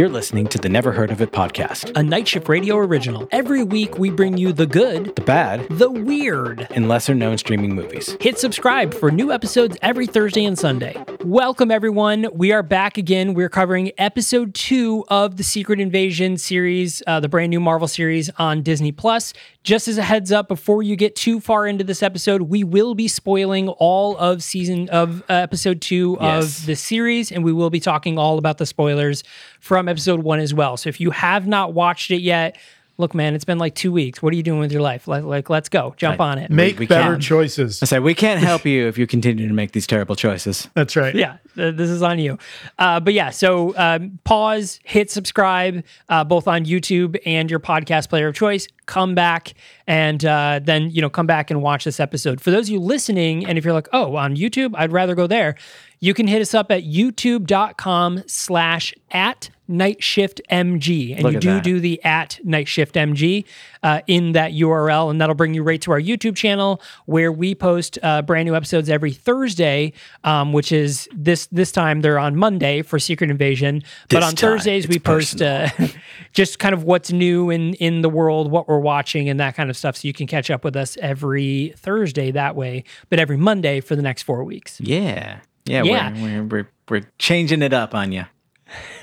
You're listening to the Never Heard of It podcast. a Night Shift Radio original. Every week we bring you the good, The bad the weird. and lesser known streaming movies. Hit subscribe for new episodes every Thursday and Sunday. Welcome, everyone. We are back again. We're covering episode two of the Secret Invasion series, uh, the brand new Marvel series on Disney Plus. Just as a heads up, before you get too far into this episode, we will be spoiling all of season of uh, episode two Yes. of the series, and we will be talking all about the spoilers from episode one as well. So if you have not watched it yet, look, man, it's been like two weeks. What are you doing with your life? Like, like let's go, jump on it. Make we better can. choices. I said we can't help you if you continue to make these terrible choices. That's right. yeah, th- this is on you. Uh, but yeah, so um, pause, hit subscribe, uh, both on YouTube and your podcast player of choice. Come back and uh, then you know come back and watch this episode. For those of you listening, and if you're like, oh, on YouTube, I'd rather go there. You can hit us up at youtube.com slash at night shift mg and Look you do that. do the at night shift mg uh, in that url and that'll bring you right to our youtube channel where we post uh, brand new episodes every thursday um, which is this this time they're on monday for secret invasion but on thursdays we post uh, just kind of what's new in in the world what we're watching and that kind of stuff so you can catch up with us every thursday that way but every monday for the next four weeks Yeah. Yeah, Yeah. We're, we're, we're, we're changing it up on you.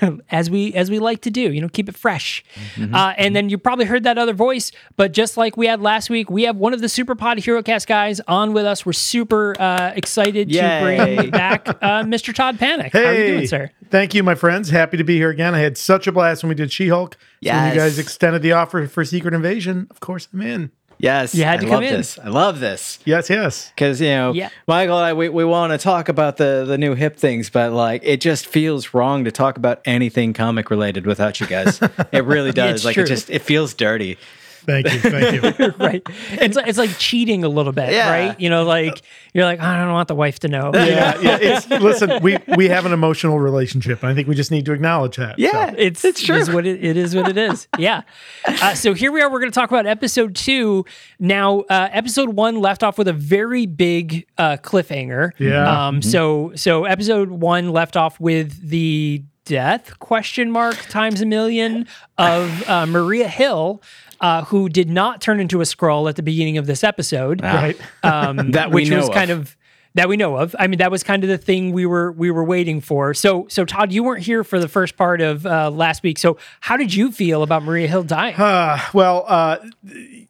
as we as we like to do you know keep it fresh uh, and then you probably heard that other voice but just like we had last week we have one of the super pod hero cast guys on with us we're super uh, excited to bring back uh, mr todd panic how are you doing Hey, sir thank you, my friends. Happy to be here again. I had such a blast when we did She-Hulk. So when you guys extended the offer for Secret Invasion, of course I'm in. Yes. You had I to love come in. this. I love this. Yes, yes. Because, you know, Yeah. Michael I, we, we want to talk about the, the new hip things, but like it just feels wrong to talk about anything comic related without you guys. it really does. it's like true. it just, it feels dirty. Thank you. Thank you. right it's like, it's like cheating a little bit Yeah. right you know like you're like i don't want the wife to know yeah, yeah. It's, listen, we we have an emotional relationship. and I think we just need to acknowledge that. Yeah. So, it's It's true. It is what it, it is. What it is. Yeah. Uh, so here we are. We're going to talk about episode two. Now, uh, episode one left off with a very big uh, cliffhanger. Yeah. Um. So so episode one left off with the death question mark times a million of uh, Maria Hill. Uh, who did not turn into a Skrull at the beginning of this episode? right. um, That we which know was of. kind of that we know of. I mean, that was kind of the thing we were we were waiting for. So, so Todd, you weren't here for the first part of uh, last week. So, how did you feel about Maria Hill dying? Uh, well, uh,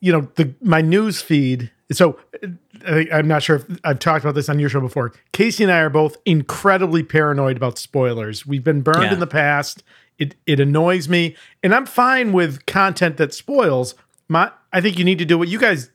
you know, the my news feed. So I, I'm not sure if I've talked about this on your show before. Casey and I are both incredibly paranoid about spoilers. We've been burned Yeah. in the past. It it annoys me, and I'm fine with content that spoils. My I think you need to do what you guys,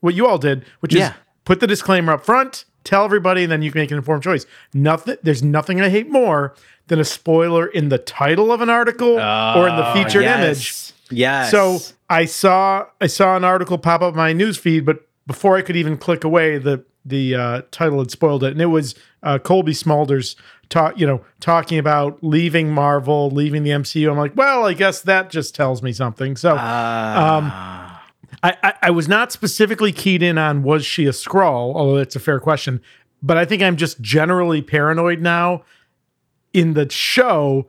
what you all did, which Yeah. is put the disclaimer up front, tell everybody, and then you can make an informed choice. Nothing. There's nothing I hate more than a spoiler in the title of an article or in the featured image. Yes. So I saw I saw an article pop up in my news feed, but before I could even click away, the the uh, title had spoiled it, and it was uh, Cobie Smulders talk you know talking about leaving Marvel, leaving the MCU. I'm like, well, I guess that just tells me something. So Uh, I, I I was not specifically keyed in on was she a Skrull, although that's a fair question. But I think I'm just generally paranoid now. In the show,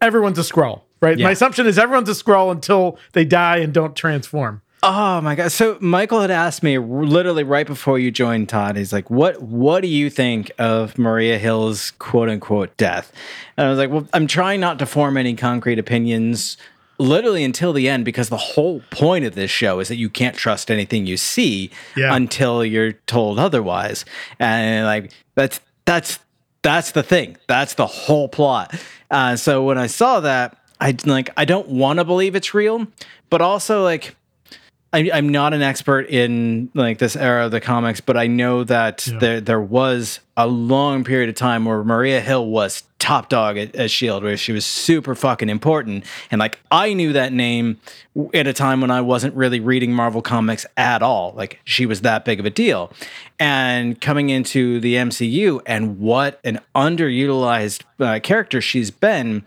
everyone's a Skrull, right? Yeah. My assumption is everyone's a Skrull until they die and don't transform. Oh my god! So Michael had asked me literally right before you joined, Todd. He's like, "What? What do you think of Maria Hill's quote unquote death?" And I was like, "Well, I'm trying not to form any concrete opinions." Literally until the end, because the whole point of this show is that you can't trust anything you see Yeah. until you're told otherwise, and like that's that's that's the thing. That's the whole plot. Uh, so when I saw that, I like I don't want to believe it's real, but also like I, I'm not an expert in like this era of the comics, but I know that there there was a long period of time where Maria Hill was top dog at, at Shield, where she was super fucking important, and like I knew that name at a time when I wasn't really reading Marvel comics at all. Like she was that big of a deal, and coming into the MCU and what an underutilized uh, character she's been.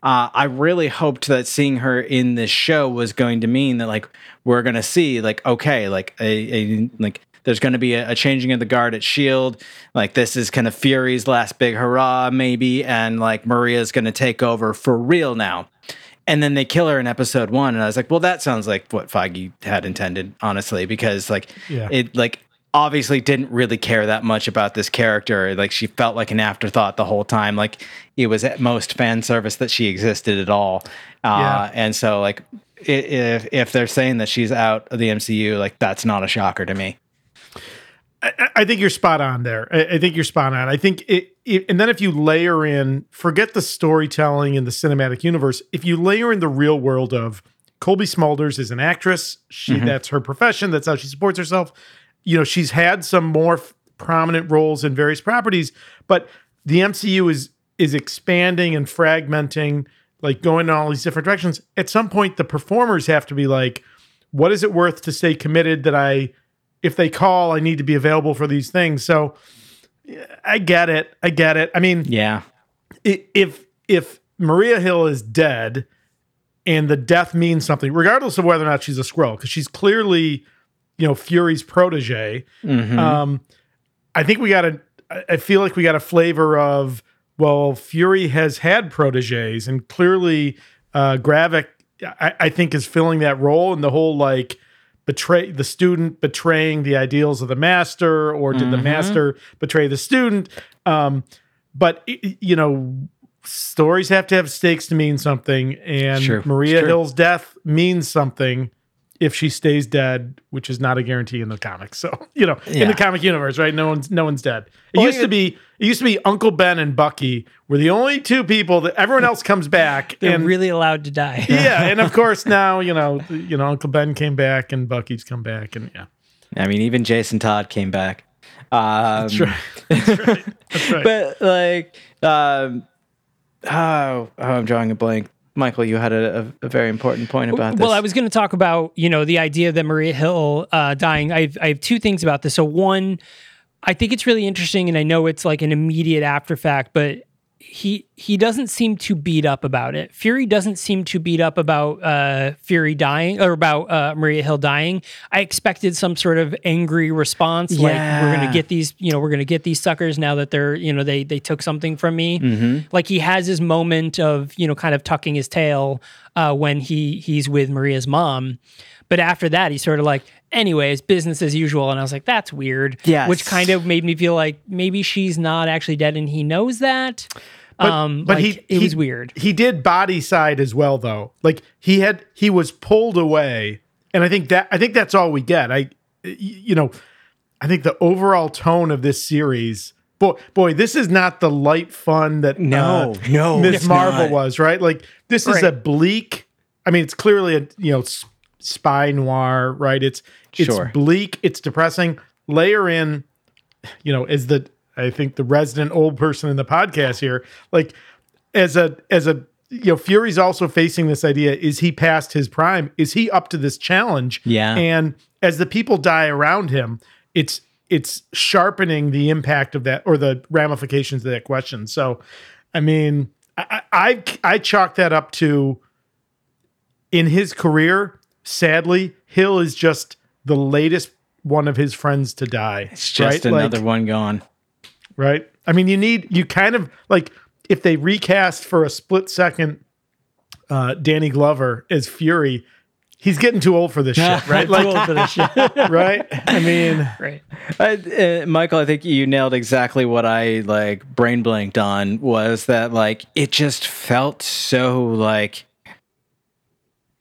Uh, I really hoped that seeing her in this show was going to mean that like we're gonna see like okay like a, a like there's going to be a, a changing of the guard at Shield. Like this is kind of Fury's last big hurrah, maybe, and like Maria's going to take over for real now. And then they kill her in episode one, and I was like, well, that sounds like what Feige had intended, honestly, because like Yeah. it like obviously didn't really care that much about this character. Like she felt like an afterthought the whole time. Like it was at most fan service that she existed at all. Uh, Yeah. And so like if if they're saying that she's out of the MCU, like that's not a shocker to me. I, I think you're spot on there. I, I think you're spot on. I think it, it, and then if you layer in, forget the storytelling and the cinematic universe. If you layer in the real world of Cobie Smulders is an actress, she mm-hmm. that's her profession. That's how she supports herself. You know, she's had some more f- prominent roles in various properties, but the MCU is is expanding and fragmenting, like going in all these different directions. At some point, the performers have to be like, what is it worth to stay committed that I if they call, I need to be available for these things. So I get it. I get it. I mean, Yeah. if if Maria Hill is dead and the death means something, regardless of whether or not she's a Skrull, because she's clearly, you know, Fury's protege. Mhm. Um, I think we got a. I feel like we got a flavor of well, Fury has had proteges, and clearly, uh, Gravik, I, I think, is filling that role, and the whole like betray the student betraying the ideals of the master, or did the Mhm. master betray the student? Um, but you know, stories have to have stakes to mean something, and. Maria Hill's death means something if she stays dead, which is not a guarantee in the comics. So you know, in the comic universe, right? No one's no one's dead. It Well, used you- to be it used to be Uncle Ben and Bucky were the only two people that everyone else comes back. They're and really allowed to die. yeah, and of course now you know you know Uncle Ben came back and Bucky's come back and yeah. I mean, even Jason Todd came back. Um, That's right. That's right. That's right. but like um oh, oh i'm drawing a blank michael you had a, a, very important point about this Well, I was going to talk about you know the idea that Maria Hill uh, dying. I've I have two things about this. So one, I think it's really interesting, and I know it's like an immediate after fact, but he he doesn't seem too beat up about it. Fury doesn't seem too beat up about uh, Fury dying or about uh, Maria Hill dying. I expected some sort of angry response, like we're gonna get these, you know, we're gonna get these suckers now that they're, you know, they they took something from me. Like he has his moment of, you know, kind of tucking his tail uh, when he he's with Maria's mom. But after that, he's sort of like, anyways, business as usual. And I was like, that's weird. Yes. Which kind of made me feel like maybe she's not actually dead and he knows that. um, but like, he it he- was weird. He did body side as well though. Like he had he was pulled away, and I think that I think that's all we get. I, you know, I think the overall tone of this series. Boy, boy, this is not the light fun that No, uh, no, Miss Marvel not. was right. Like this is Right. a bleak. I mean, it's clearly a you know s- spy noir, right? It's it's Sure. bleak. It's depressing. Layer in, you know, as the I think the resident old person in the podcast here, like as a as a you know, Fury's also facing this idea: is he past his prime? Is he up to this challenge? Yeah. And as the people die around him, it's it's sharpening the impact of that or the ramifications of that question. So, I mean, I I, I chalk that up to in his career. Sadly, Hill is just the latest one of his friends to die. it's just right? Like- another one gone right? I mean, you need you kind of like if they recast for a split second uh Danny Glover as Fury, he's getting too old for this shit, right? Too old for this shit. right? I mean, right. I, uh, Michael, I think you nailed exactly what I like brain blanked on was that like it just felt so like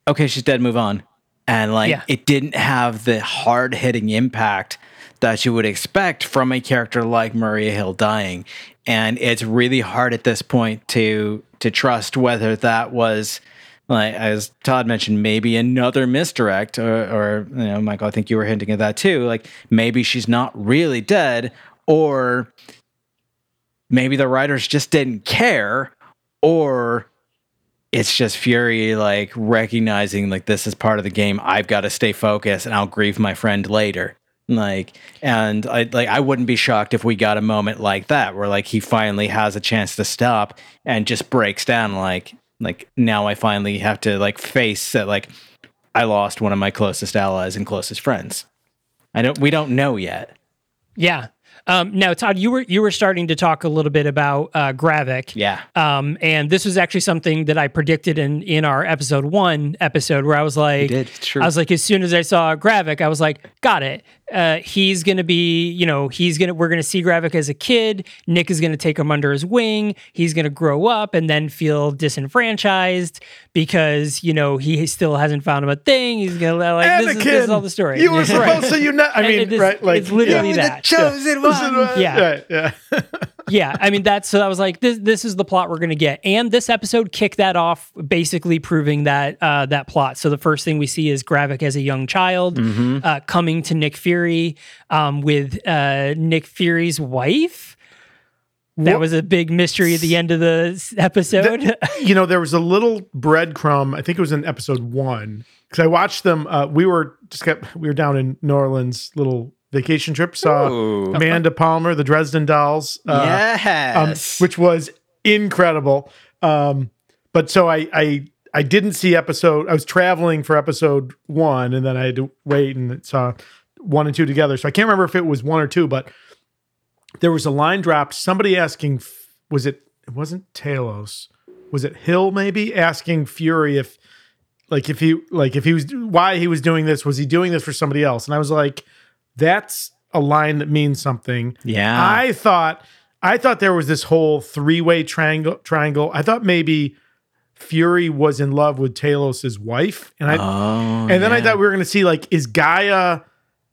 okay, she's dead, move on. And like Yeah. it didn't have the hard hitting impact that you would expect from a character like Maria Hill dying. And it's really hard at this point to to trust whether that was like as Todd mentioned, maybe another misdirect, or, or you know, Michael, I think you were hinting at that too. Like maybe she's not really dead, or maybe the writers just didn't care, or it's just Fury like recognizing like this is part of the game. I've got to stay focused, and I'll grieve my friend later. Like, and I like I wouldn't be shocked if we got a moment like that where like he finally has a chance to stop and just breaks down like like now I finally have to like face that like I lost one of my closest allies and closest friends. I don't. We don't know yet. Yeah. Um, now, Todd, you were you were starting to talk a little bit about uh, Gravik. Yeah. Um, and this was actually something that I predicted in in our episode one episode where I was like. I was like, as soon as I saw Gravik, I was like, got it. Uh, he's gonna be, you know, he's gonna we're gonna see Gravik as a kid. Nick is gonna take him under his wing. He's gonna grow up and then feel disenfranchised because you know he still hasn't found him a thing. He's gonna like And this, is, this is all the story. You were supposed to unite. I mean, is- right? Like it's literally yeah. that. chosen one. Yeah. Right, yeah. yeah, I mean that's so I was like, this this is the plot we're gonna get, and this episode kicked that off, basically proving that uh, that plot. So the first thing we see is Gravik as a young child uh, coming to Nick Fury um, with uh, Nick Fury's wife. That What- was a big mystery at the end of the s- episode. you know, there was a little breadcrumb. I think it was in episode one because I watched them. Uh, we were just got we were down in New Orleans, little vacation trip. Saw Ooh. Amanda Palmer, the Dresden Dolls. Uh, um, yes. which was incredible. Um, but so I, I I didn't see episode. I was traveling for episode one, and then I had to wait and saw one and two together. So I can't remember if it was one or two, but there was a line dropped. Somebody asking, was it? It wasn't Talos. Was it Hill? Maybe asking Fury if, like, if he like if he was why he was doing this. Was he doing this for somebody else? And I was like, that's a line that means something. yeah. I thought I thought there was this whole three-way triangle triangle. I thought maybe Fury was in love with Talos's wife. And I oh, and then I thought we were gonna see like, is G'iah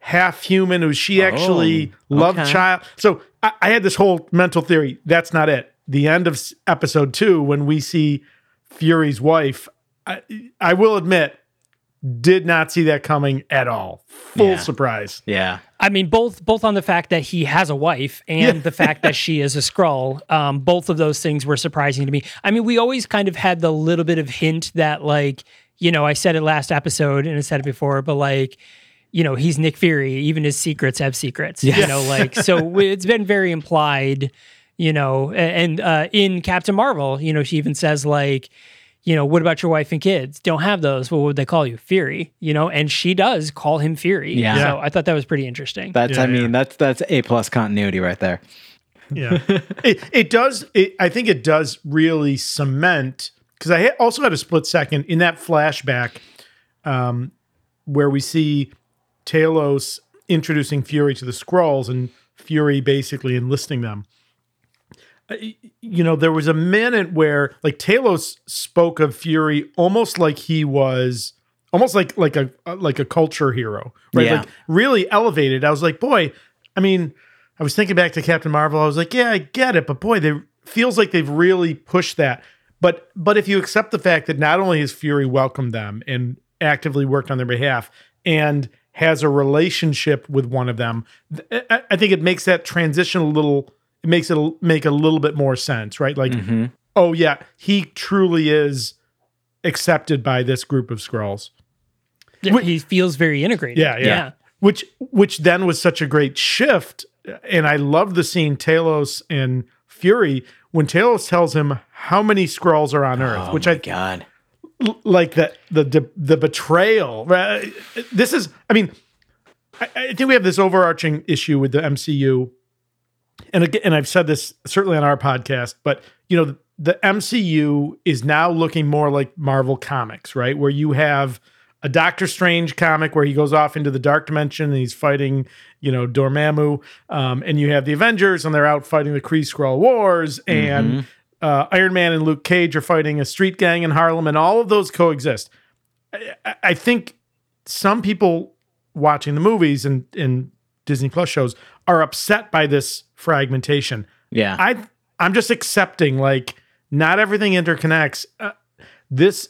half human? Was she actually love okay. child? So I, I had this whole mental theory. That's not it. The end of episode two, when we see Fury's wife, I, I will admit, did not see that coming at all. Full Yeah. surprise. Yeah. I mean, both both on the fact that he has a wife and Yeah. the fact that she is a Skrull. Um, both of those things were surprising to me. I mean, we always kind of had the little bit of hint that, like, you know, I said it last episode and I said it before, but like, you know, he's Nick Fury. Even his secrets have secrets. You know, like so it's been very implied. You know, and uh, in Captain Marvel, you know, she even says like, you know, what about your wife and kids? Don't have those. Well, What would they call you? Fury. You know, and she does call him Fury. Yeah. So I thought that was pretty interesting. That's. Yeah, I mean, yeah. that's that's a plus continuity right there. Yeah, it, it does. It, I think it does really cement because I also had a split second in that flashback um, where we see Talos introducing Fury to the Skrulls and Fury basically enlisting them. Uh, You know, there was a minute where like Talos spoke of Fury almost like he was almost like like a like a culture hero, right? Yeah. Like really elevated. I was like, boy, I mean, I was thinking back to Captain Marvel. I was like, yeah, I get it, but boy, they feels like they've really pushed that. But but if you accept the fact that not only has Fury welcomed them and actively worked on their behalf and has a relationship with one of them, I, I think it makes that transition a little. It makes it make a little bit more sense, right? Like, Mm-hmm. oh yeah, he truly is accepted by this group of Skrulls. Yeah, he feels very integrated. Yeah, yeah. Which which then was such a great shift. And I love the scene Talos and Fury when Talos tells him how many Skrulls are on Earth, Oh which my I God. Like the the the, betrayal. This is, I mean, I, I think we have this overarching issue with the MCU, and again, and I've said this certainly on our podcast, but you know, the, the MCU is now looking more like Marvel comics, right? Where you have a Doctor Strange comic where he goes off into the dark dimension and he's fighting, you know, Dormammu, um, and you have the Avengers and they're out fighting the Kree Skrull Wars, and uh, Iron Man and Luke Cage are fighting a street gang in Harlem, and all of those coexist. I, I- think some people watching the movies and, and Disney Plus shows are upset by this fragmentation. Yeah. I I'm just accepting like not everything interconnects. Uh, this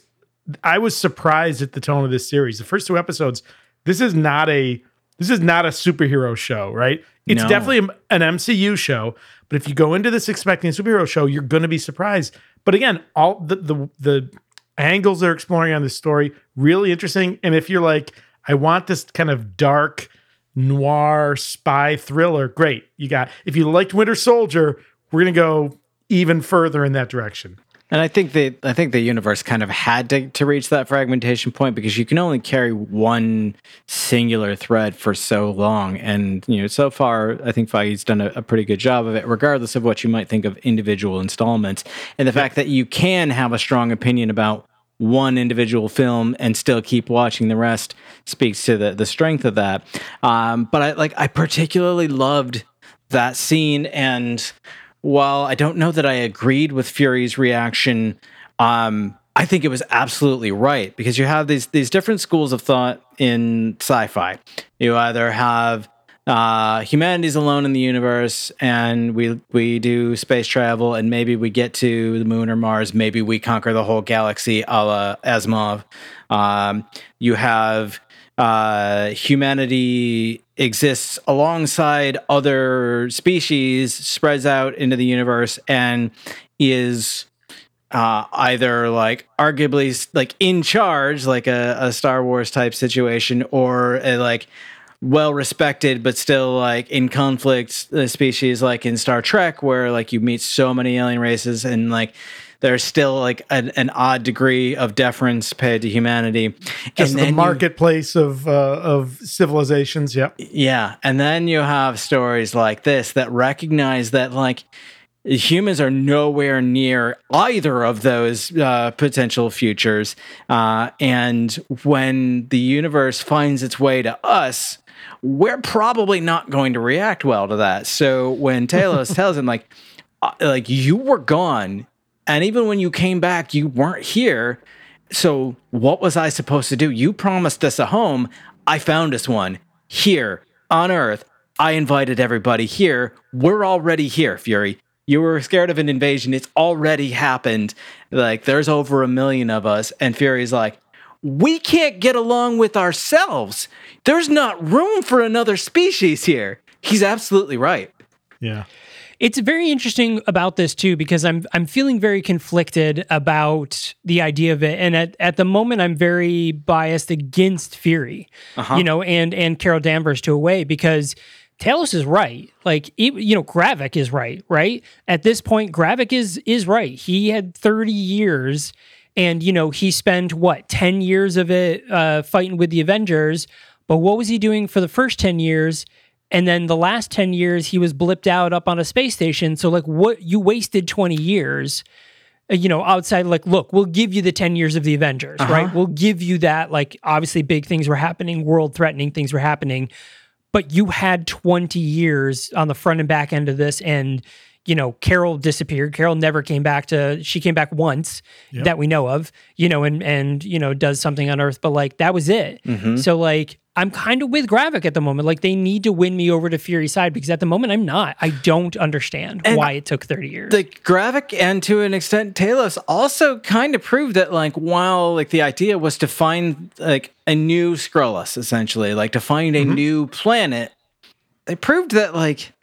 I was surprised at the tone of this series. The first two episodes, this is not a this is not a superhero show, right? It's No. definitely an MCU show, but if you go into this expecting a superhero show, you're going to be surprised. But again, all the the the angles they're exploring on this story really interesting. And if you're like, I want this kind of dark noir spy thriller, great. You got. If you liked Winter Soldier, we're gonna go even further in that direction. And I think the I think the universe kind of had to, to reach that fragmentation point because you can only carry one singular thread for so long. And you know, so far I think Feige's done a, a pretty good job of it, regardless of what you might think of individual installments. And the fact that you can have a strong opinion about one individual film and still keep watching the rest speaks to the the strength of that. Um, but I like I particularly loved that scene and while I don't know that I agreed with Fury's reaction, um, I think it was absolutely right because you have these these different schools of thought in sci-fi. You either have uh, humanity's alone in the universe, and we we do space travel, and maybe we get to the moon or Mars. Maybe we conquer the whole galaxy, a la Asimov. Um, you have uh, humanity exists alongside other species, spreads out into the universe, and is uh, either like arguably like in charge, like a, a Star Wars type situation, or a, like well respected but still like in conflict uh, species like in Star Trek where like you meet so many alien races and like there's still like an, an odd degree of deference paid to humanity. Just and the then you- marketplace of uh, of civilizations. Yep. yeah, and then you have stories like this that recognize that like humans are nowhere near either of those uh, potential futures, uh, and when the universe finds its way to us. We're probably not going to react well to that. So when Talos tells him, like, uh, like you were gone, and even when you came back, you weren't here. So what was I supposed to do? You promised us a home. I found us one here on Earth. I invited everybody here. We're already here, Fury. You were scared of an invasion. It's already happened. Like there's over a million of us, and Fury's like, we can't get along with ourselves. There's not room for another species here. He's absolutely right. Yeah. It's very interesting about this too because I'm I'm feeling very conflicted about the idea of it, and at, at the moment I'm very biased against Fury, you know, and and Carol Danvers to a way because Talos is right. Like you know, Gravik is right. Right at this point, Gravik is is right. He had 30 years, and you know he spent what 10 years of it uh, fighting with the Avengers. But what was he doing for the first 10 years? And then the last 10 years, he was blipped out up on a space station. So, like, what you wasted 20 years, uh, you know, outside, like, look, we'll give you the 10 years of the Avengers, right? We'll give you that. Like, obviously, big things were happening, world threatening things were happening. But you had 20 years on the front and back end of this. And, you know, Carol disappeared. Carol never came back to, she came back once that we know of, you know, and, and, you know, does something on Earth, but like, that was it. Mm-hmm. So, like, I'm kind of with Gravik at the moment. Like they need to win me over to Fury's side because at the moment I'm not. I don't understand And why it took 30 years. the Gravik and to an extent Talos also kind of proved that like while like the idea was to find like a new Skrullos essentially like to find a mm-hmm. new planet they proved that like it-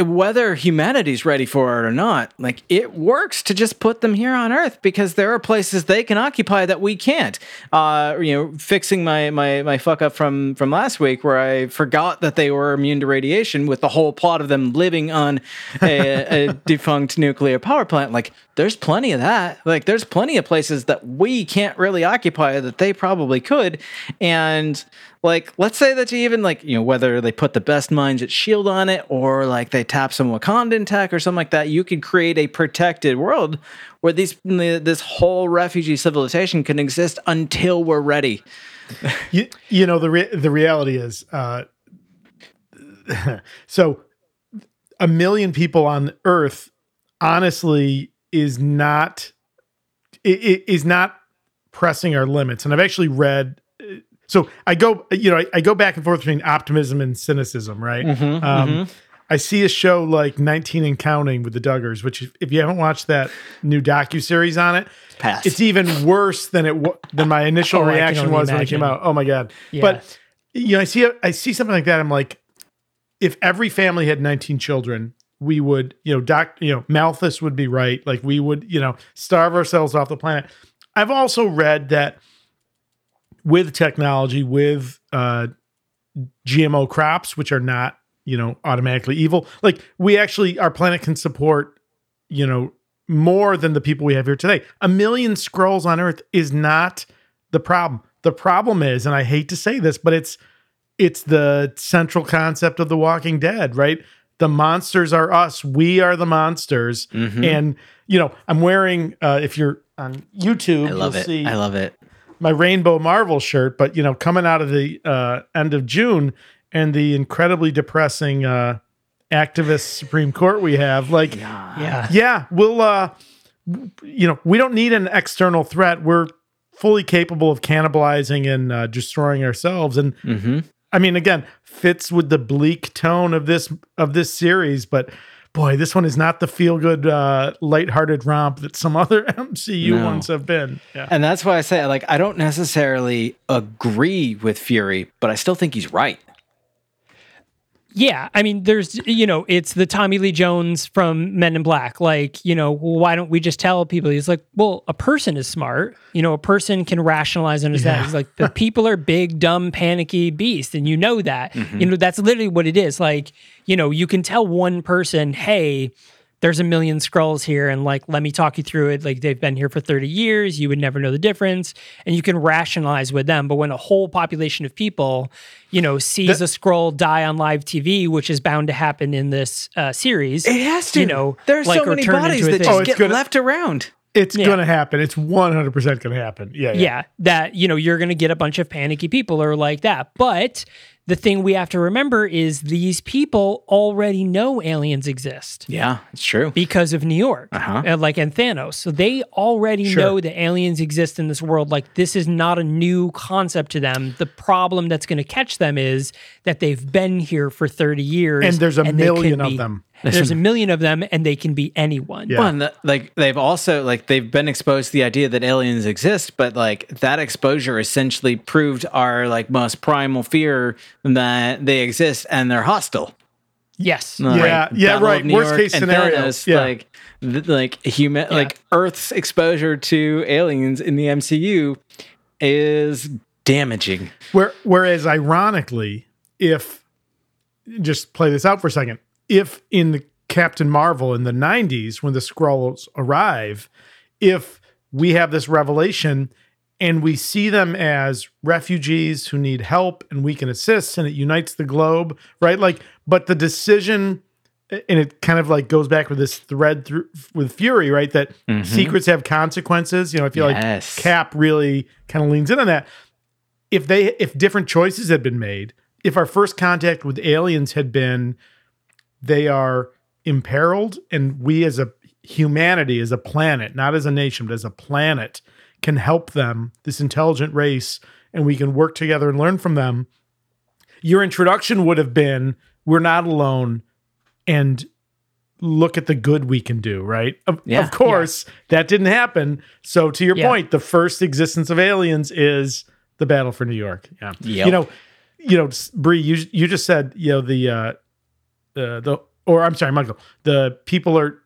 whether humanity's ready for it or not like it works to just put them here on earth because there are places they can occupy that we can't. Uh you know fixing my my my fuck up from from last week where i forgot that they were immune to radiation with the whole plot of them living on a, a defunct nuclear power plant like there's plenty of that. Like there's plenty of places that we can't really occupy that they probably could. And like let's say that you even like you know whether they put the best minds at shield on it or like they tap some wakandan tech or something like that you could create a protected world where these this whole refugee civilization can exist until we're ready. You, you know the re- the reality is uh so a million people on earth honestly is not is not pressing our limits. And i've actually read so i go you know I, I go back and forth between optimism and cynicism right? Um I see a show like 19 and Counting with the Duggars, which if- if you haven't watched that new docu series on it, Pass. it's even worse than it wa- than my initial Oh, reaction only was when it came out. Oh my god! Yeah. But you know, I see I see something like that. I'm like, if every family had 19 children, we would, you know, doc, you know, Malthus would be right. Like we would, you know, starve ourselves off the planet. I've also read that with technology, with uh, GMO crops, which are not, you know, automatically evil. Like we actually, our planet can support, you know, more than the people we have here today. A million Skrulls on Earth is not the problem. The problem is, and I hate to say this, but it's it's the central concept of The Walking Dead, right? The monsters are us. We are the monsters. Mm-hmm. And you know, I'm wearing. Uh, if you're on YouTube, I love you'll it. see I love it. my Rainbow Marvel shirt. But you know, coming out of the uh, end of June and the incredibly depressing uh, activist Supreme Court we have, like, Yeah. yeah, we'll, uh, you know, we don't need an external threat. We're fully capable of cannibalizing and uh, destroying ourselves. And Mm-hmm. I mean, again, fits with the bleak tone of this of this series, but. Boy, this one is not the feel good, uh, lighthearted romp that some other MCU No. ones have been. Yeah. And that's why I say, like, I don't necessarily agree with Fury, but I still think he's right. Yeah, I mean, there's, you know, it's the Tommy Lee Jones from Men in Black. Like, you know, why don't we just tell people? He's like, well, a person is smart. You know, a person can rationalize and understand. Yeah. He's like, the people are big, dumb, panicky beasts, and you know that. Mm-hmm. You know, that's literally what it is. Like, you know, you can tell one person, hey, there's a million Skrulls here and like let me talk you through it like they've been here for 30 years you would never know the difference and you can rationalize with them but when a whole population of people you know sees a Skrull die on live tv which is bound to happen in this uh, series It has to. you know there's like, so many bodies that thing. just Oh, get gonna- left around. It's Yeah. going to happen. It's 100% going to happen. Yeah, yeah. yeah that you know you're going to get a bunch of panicky people or like that but the thing we have to remember is these people already know aliens exist Yeah, it's true. because of New York, Uh-huh. uh, like and Thanos. So they already Sure. know that aliens exist in this world. Like this is not a new concept to them. The problem that's going to catch them is that they've been here for thirty years, And there's a they can million of be- them. There's a million of them, and they can be anyone. Yeah. Well, and the, like they've also like they've been exposed to the idea that aliens exist, but like that exposure essentially proved our like most primal fear that they exist and they're hostile. Yes. Like, Yeah, yeah, Battle of right. Worst York case scenario, Thanos, yeah. Like, th- like human, like Earth's exposure to aliens in the MCU is damaging. Where, whereas, ironically, if just play this out for a second, if in the Captain Marvel in the 90s, when the Skrulls arrive, if we have this revelation and we see them as refugees who need help and we can assist and it unites the globe, right? Like, but the decision and it kind of like goes back with this thread through with Fury, right? That mm-hmm. secrets have consequences. You know, I feel Yes. like Cap really kind of leans in on that. If they if different choices had been made, if our first contact with aliens had been they are imperiled and we as a humanity as a planet, not as a nation, but as a planet, can help them, this intelligent race, and we can work together and learn from them. Your introduction would have been we're not alone and look at the good we can do, right? Of, Yeah. of course, that didn't happen. So to your Yeah. point, the first existence of aliens is the battle for New York. Yeah. Yep. You know, you know, Bree, you you just said, you know, the uh the the or I'm sorry, Michael, the people are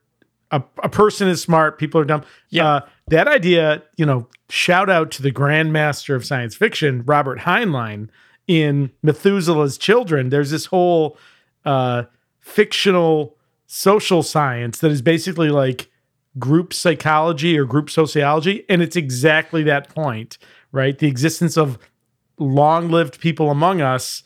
a, a person is smart, people are dumb. Yeah. Uh, that idea, you know, shout out to the grandmaster of science fiction, Robert Heinlein, in Methuselah's Children. There's this whole uh, fictional social science that is basically like group psychology or group sociology. And it's exactly that point, right? The existence of long lived people among us.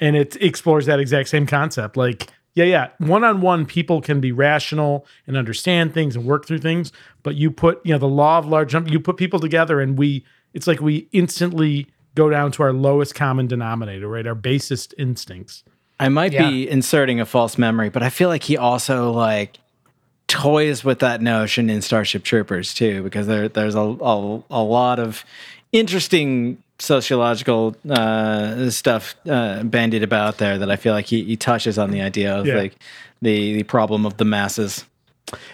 And it explores that exact same concept. Like, yeah, yeah, one on one, people can be rational and understand things and work through things. But you put, you know, the law of large number, you put people together and we, it's like we instantly go down to our lowest common denominator, right? Our basest instincts. I might Yeah. be inserting a false memory, but I feel like he also like toys with that notion in Starship Troopers too, because there there's a a, a lot of interesting sociological uh, stuff uh, bandied about there that I feel like he, he touches on the idea of Yeah. like the the problem of the masses.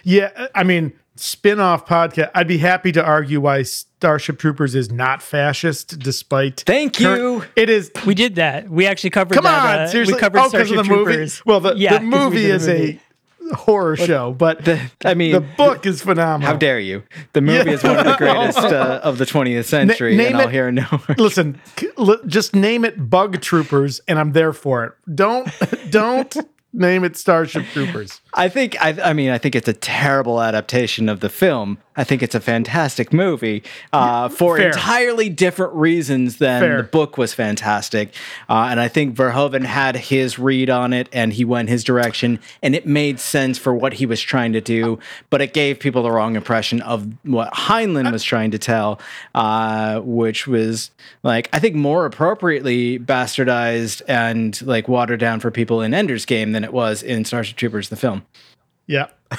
Yeah, I mean, spin-off podcast. I'd be happy to argue why Starship Troopers is not fascist, despite. Thank you. It is. We did that. We actually covered Come that. on, uh, seriously. We covered oh, Starship of the movie. Troopers. Well, the, Yeah, the 'cause we movie did is the movie. a horror show, but The, I mean, the book is phenomenal. how dare you? The movie is one of the greatest uh, of the 20th century, name and I'll it- hear no. Listen, just name it Bug Troopers, and I'm there for it. Don't don't name it Starship Troopers. I think I, I mean I think it's a terrible adaptation of the film. I think it's a fantastic movie uh, for Fair. entirely different reasons than Fair. the book was fantastic. Uh, and I think Verhoeven had his read on it and he went his direction and it made sense for what he was trying to do, but it gave people the wrong impression of what Heinlein was trying to tell, uh, which was like I think more appropriately bastardized and like watered down for people in Ender's Game than it was in Starship Troopers the film. Yeah.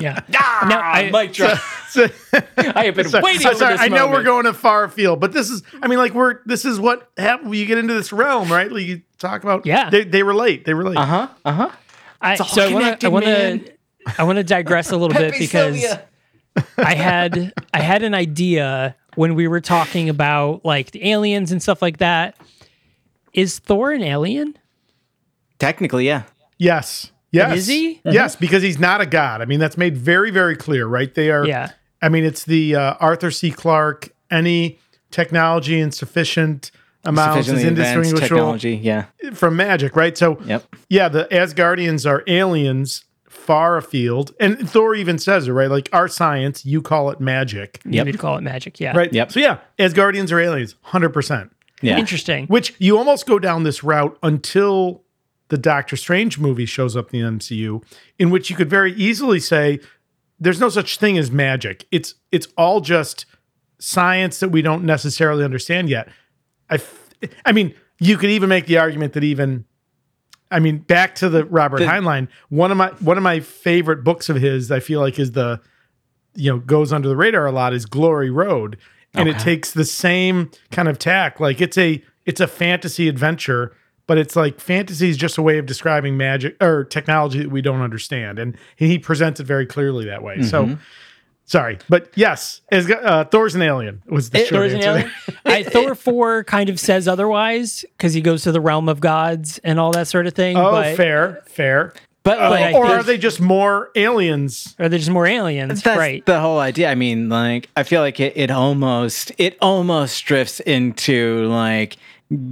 Yeah. no, I, Mic drop. So- I have been Sorry, waiting I'm for sorry, this I know we're going to far afield, but this is, I mean, like we're, this is what happens when you get into this realm, right? Like you talk about, Yeah. they, they relate, they relate. Uh huh. Uh huh. I, so I want to I want to I want to digress a little bit because I had I had an idea when we were talking about like the aliens and stuff like that. Is Thor an alien? Technically, yeah. Yes. Yes. Is he? Yes, because he's not a god. I mean, that's made very, very clear, right? They are, Yeah. I mean, it's the uh, Arthur C. Clarke, any technology in sufficient amounts is Sufficiently indistinguishable technology. Yeah. from magic, right? So, Yep. yeah, the Asgardians are aliens far afield. And Thor even says it, right? Like our science, you call it magic. You Yep. would call it magic. Yeah. Right. Yep. So yeah, Asgardians are aliens, hundred percent. Yeah. Interesting. Which you almost go down this route until the Doctor Strange movie shows up in the MCU, in which you could very easily say there's no such thing as magic. It's it's all just science that we don't necessarily understand yet. I I mean, you could even make the argument that even I mean, back to the Robert The- Heinlein, one of my one of my favorite books of his, I feel like is the you know, goes under the radar a lot is Glory Road. And it takes the same kind of tack. Like it's a it's a fantasy adventure, but it's like fantasy is just a way of describing magic or technology that we don't understand. And he presents it very clearly that way. So sorry. But yes, as uh, Thor's an alien was the It- short Thor's an alien. I, Thor four kind of says otherwise because he goes to the realm of gods and all that sort of thing. Oh, but, fair, fair. But But like, or think- are they just more aliens? Are they're just more aliens, that's right? the whole idea. I mean, like, I feel like it, it almost it almost drifts into like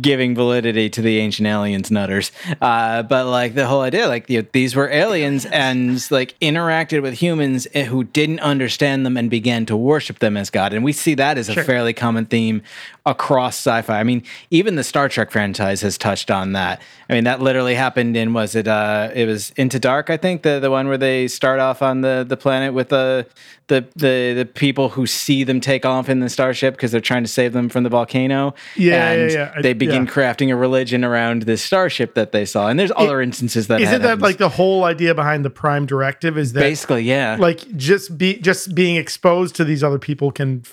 giving validity to the ancient aliens nutters. Uh, but like the whole idea, like you know, these were aliens and like interacted with humans eh, who didn't understand them and began to worship them as God. And we see that as a Sure. fairly common theme across sci-fi. I mean, even the Star Trek franchise has touched on that. I mean, that literally happened in was it uh it was Into Dark, I think, the the one where they start off on the the planet with the the the the people who see them take off in the starship because they're trying to save them from the volcano. Yeah, and yeah, yeah. I- They begin yeah. crafting a religion around this starship that they saw. And there's other instances that Isn't that happens. like the whole idea behind the Prime Directive? Is that basically, yeah. like just be just being exposed to these other people can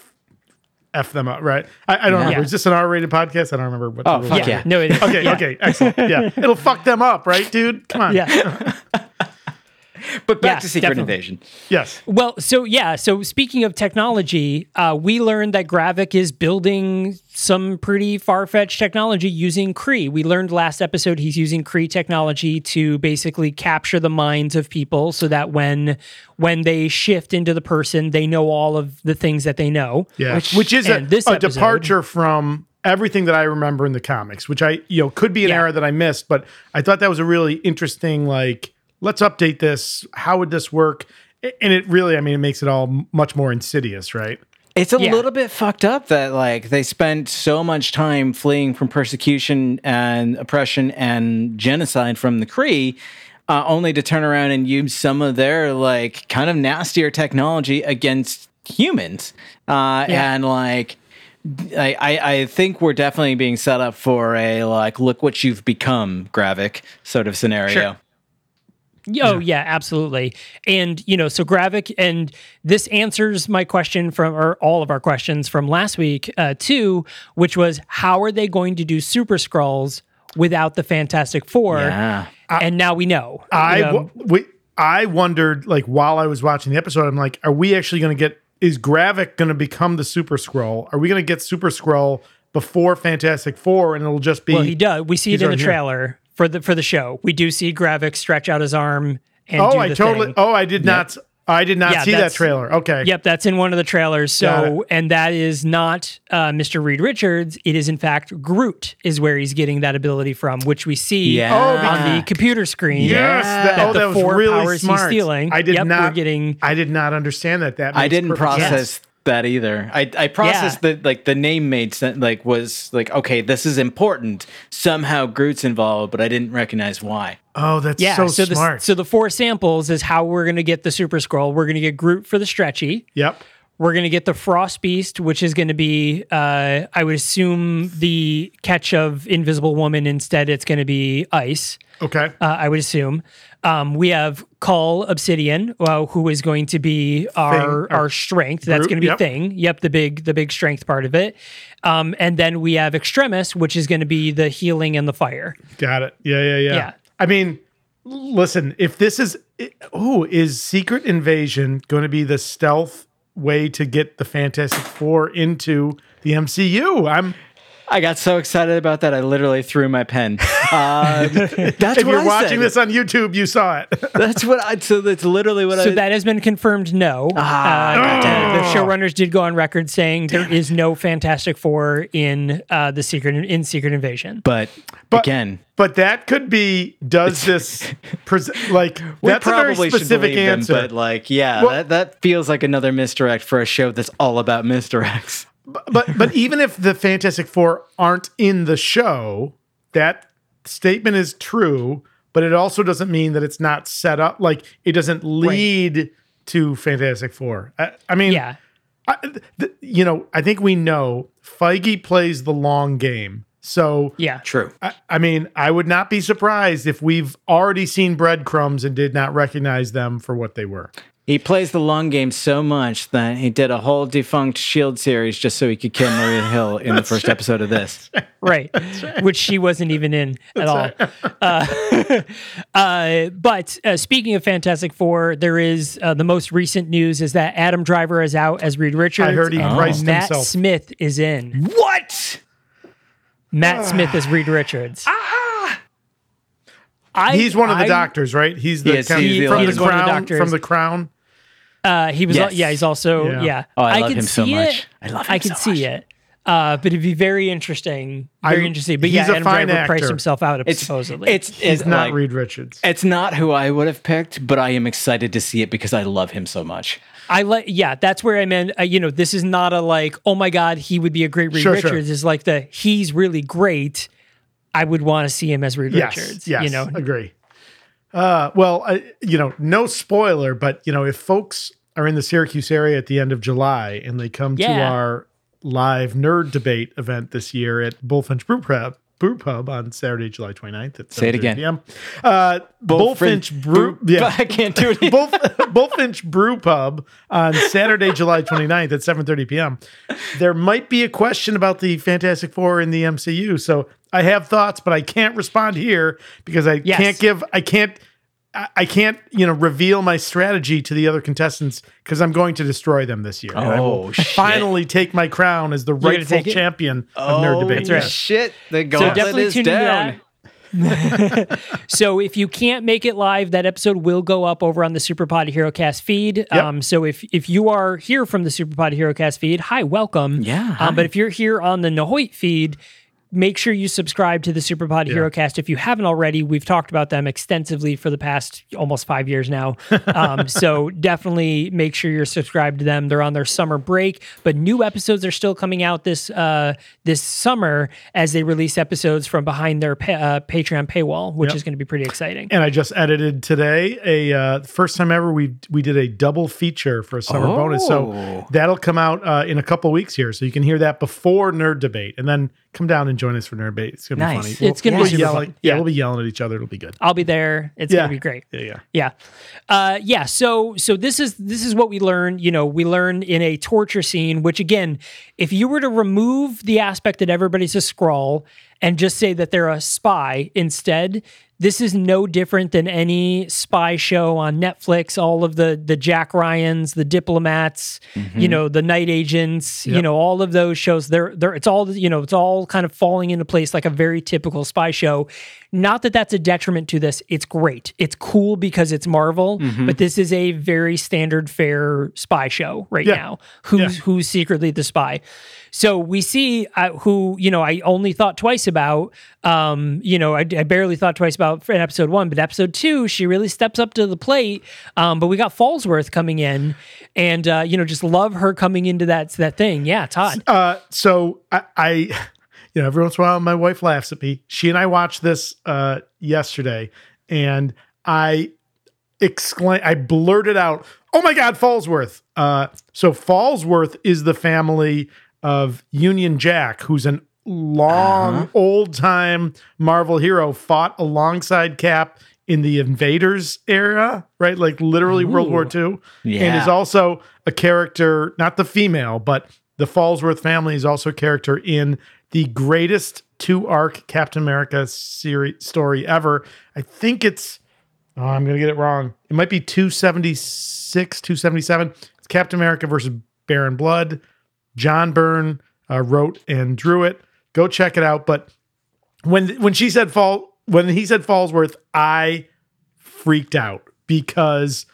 f them up, right? I, I don't Yeah. know. Is this an R-rated podcast? I don't remember. What Oh, the rules fuck yeah. yeah. No, it is. Okay, yeah. okay, excellent. Yeah, it'll fuck them up, right, dude? Come on. Yeah. but back Yeah, to Secret definitely. Invasion. Yes. Well, so yeah, so speaking of technology, uh, we learned that Gravik is building some pretty far fetched technology using Kree. We learned last episode he's using Kree technology to basically capture the minds of people so that when when they shift into the person, they know all of the things that they know. Yeah. Which, is a, this a episode- departure from everything that I remember in the comics, which I you know could be an Yeah. era that I missed, but I thought that was a really interesting. Like, let's update this. How would this work? And it really, I mean, it makes it all much more insidious, right? It's a Yeah. little bit fucked up that like they spent so much time fleeing from persecution and oppression and genocide from the Kree, uh, only to turn around and use some of their like kind of nastier technology against humans. Uh, Yeah. And like, I, I I think we're definitely being set up for a like, look what you've become, Gravik sort of scenario. Sure. Oh yeah. absolutely. And you know, so Gravik, and this answers my question from, or all of our questions from last week uh, too, which was how are they going to do Super Skrulls without the Fantastic Four? Yeah. and now we know. I Um, w- we, I wondered like while I was watching the episode, I'm like, are we actually going to get? Is Gravik going to become the Super Skrull? Are we going to get Super Skrull before Fantastic Four, and it'll just be? well, he does. We see it in the already here. trailer for the for the show. We do see Gravik stretch out his arm and oh, do I totally. thing. Oh, I did not. I did not Yeah, see that trailer. Okay. Yep, that's in one of the trailers. So, and that is not uh, Mr. Reed Richards. It is in fact Groot is where he's getting that ability from, which we see Yeah. Oh, on the computer screen. Yes. That, That oh, the that was four really powers he's stealing. I did Yep, not. getting- I did not understand that. That I didn't process sense. Process that either. I I processed that like the name made sense. Like was like okay, this is important. Somehow Groot's involved, but I didn't recognize why. Oh, that's Yeah, so, so, smart. the so the four samples is how we're going to get the Super Skrull. We're going to get Groot for the stretchy. yep. We're going to get the Frost Beast, which is going to be, uh, I would assume, the catch of Invisible Woman. Instead, it's going to be ice. Okay. Uh, I would assume. Um, we have Cull Obsidian, uh, who is going to be our Thing, our strength. That's going to be yep. thing. Yep, the big the big strength part of it. Um, and then we have Extremis, which is going to be the healing and the fire. Got it. Yeah, yeah, yeah. Yeah. I mean, listen, if this is oh, is Secret Invasion going to be the stealth way to get the Fantastic Four into the MCU? I'm I got so excited about that, I literally threw my pen. Uh, that's if what you're I watching said. this on YouTube, you saw it. That's what I. So that's literally what So I. that has been confirmed. No, Ah, uh, the showrunners did go on record saying there is no Fantastic Four in uh, the secret in Secret Invasion. but, But- again, But that could be does this pres like we that's a very probably should specific answer. them. But like, yeah, Well- that that feels like another misdirect for a show that's all about misdirects. But but even if the Fantastic Four aren't in the show, that statement is true. But it also doesn't mean that it's not set up. Like it doesn't lead to Fantastic Four. I, I mean, Yeah, I, th- you know, I think we know Feige plays the long game. So yeah. True. I, I mean, I would not be surprised if we've already seen breadcrumbs and did not recognize them for what they were. He plays the long game so much that he did a whole defunct Shield series just so he could kill Maria Hill in the first episode of this. right, which she wasn't even in at all. Uh, uh, but uh, speaking of Fantastic Four, there is uh, the most recent news is that Adam Driver is out as Reed Richards. I heard he and priced Matt himself. Smith is in. What? Matt Smith is Reed Richards. I, He's one of the I- doctors, right? He's the Yes, kind- he's the from the He's one of the crown. From the crown. Uh, he was, Yes. yeah, he's also, Yeah. yeah. Oh, I love could him so see much. it. I love him I could so see much. it. Uh, but it'd be very interesting. Very I- interesting. But he's yeah, a Adam fine Driver priced himself out It's supposedly. It's He's it's not like, Reed Richards. It's not who I would have picked, but I am excited to see it because I love him so much. I like, yeah, that's where I meant. Uh, you know, this is not a like, oh my god, he would be a great Reed Sure, sure. Richards. Is like the he's really great. I would want to see him as Reed Yes, Richards. yes, you know, agree. Uh, well, I, you know, no spoiler, but you know, if folks are in the Syracuse area at the end of July and they come to our live nerd debate event this year at Bullfinch Brew Pub, Brew Pub on Saturday, July 29th at Say it 7:30 again. PM. Uh, Bullfinch Brew, yeah, I can't do it. Bull, Bullfinch Brew Pub on Saturday, July 29th at 7:30 p.m. There might be a question about the Fantastic Four in the MCU, so I have thoughts, but I can't respond here because I Yes. can't give I can't I I can't, you know, reveal my strategy to the other contestants because I'm going to destroy them this year. And I will Oh, shit. finally take my crown as the gonna rightful take it? champion of nerd debate. right. shit! The so gauntlet definitely is tune down. that. so if you can't make it live, that episode will go up over on the Super Pod Hero Cast feed. Um, so if if you are here from the Super Pod Hero Cast feed, hi, welcome. Yeah, hi. Um, but if you're here on the Nahoit feed. Make sure you subscribe to the Superpod Hero Cast if you haven't already. We've talked about them extensively for the past almost five years now. Um, so definitely make sure you're subscribed to them. They're on their summer break, but new episodes are still coming out this uh, this summer as they release episodes from behind their pa- uh, Patreon paywall, which Yep. is going to be pretty exciting. And I just edited today a uh, first time ever we we did a double feature for a summer bonus. So Oh. that'll come out uh, in a couple weeks here, so you can hear that before Nerd Debate, and then come down and join us for Nerd Debate. It's gonna Nice. be funny. It's gonna We'll- be yelling- fun. Yeah, we'll be yelling at each other. It'll be good. I'll be there. It's Yeah. going to be great. Yeah, yeah. Yeah. Uh, yeah. So, so this is, this is what we learn, you know, we learn in a torture scene, which again, if you were to remove the aspect that everybody's a Skrull and just say that they're a spy instead. This is no different than any spy show on Netflix. All of the the Jack Ryan's, the diplomats, you know, the night agents, you know, all of those shows. They're they're it's all you know, it's all kind of falling into place like a very typical spy show. Not that that's a detriment to this. It's great. It's cool because it's Marvel, but this is a very standard fare spy show right Yeah. now. Who's Yeah. who's secretly the spy? So we see uh, who you know. I only thought twice about. Um, you know, I, I barely thought twice about in episode one, but episode two, she really steps up to the plate. Um, but we got Falsworth coming in, and uh, you know, just love her coming into that that thing. Yeah, Todd. Uh, so I, I, you know, every once in a while, my wife laughs at me. She and I watched this uh, yesterday, and I exclaim, I blurted out, "Oh my God, Falsworth!" Uh, so Falsworth is the family of Union Jack, who's an long, old time Marvel hero, fought alongside Cap in the Invaders era, right? Like literally World War II, and is also a character, not the female, but the Falsworth family is also a character in the greatest two arc Captain America series story ever. I think it's oh, I'm gonna get it wrong. It might be 276, 277. It's Captain America versus Baron Blood. John Byrne uh, wrote and drew it. Go check it out. But when when she said fall when he said Falsworth, I freaked out because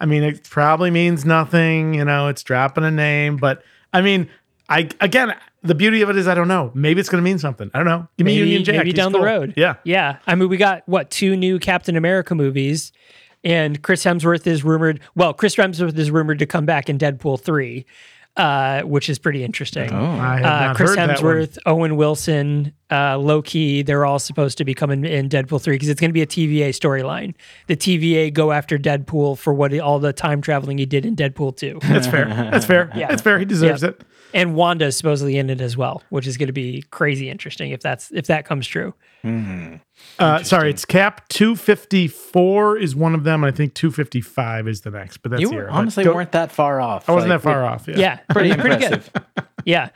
I mean it probably means nothing, you know, it's dropping a name, but I mean, I again the beauty of it is I don't know. Maybe it's gonna mean something. I don't know. Give me maybe, Union Jack. maybe He's down cool. the road. Yeah. Yeah. I mean, we got what two new Captain America movies, and Chris Hemsworth is rumored. Well, Chris Hemsworth is rumored to come back in Deadpool three, uh, which is pretty interesting. I have Uh, not Chris heard that one. Hemsworth, Owen Wilson, uh, Loki, they're all supposed to be coming in Deadpool 3 because it's going to be a TVA storyline. The TVA go after Deadpool for what he, all the time traveling he did in Deadpool 2. That's fair. That's fair. Yeah. That's fair. He deserves Yep. it. And Wanda is supposedly in it as well, which is going to be crazy interesting if that's if that comes true. Uh, sorry, it's Cap 254 is one of them. and I think 255 is the next, but that's You the were- year. Honestly don't- weren't that far off. I wasn't Like, that far off. Yeah. Yeah, Pretty pretty good. Yeah.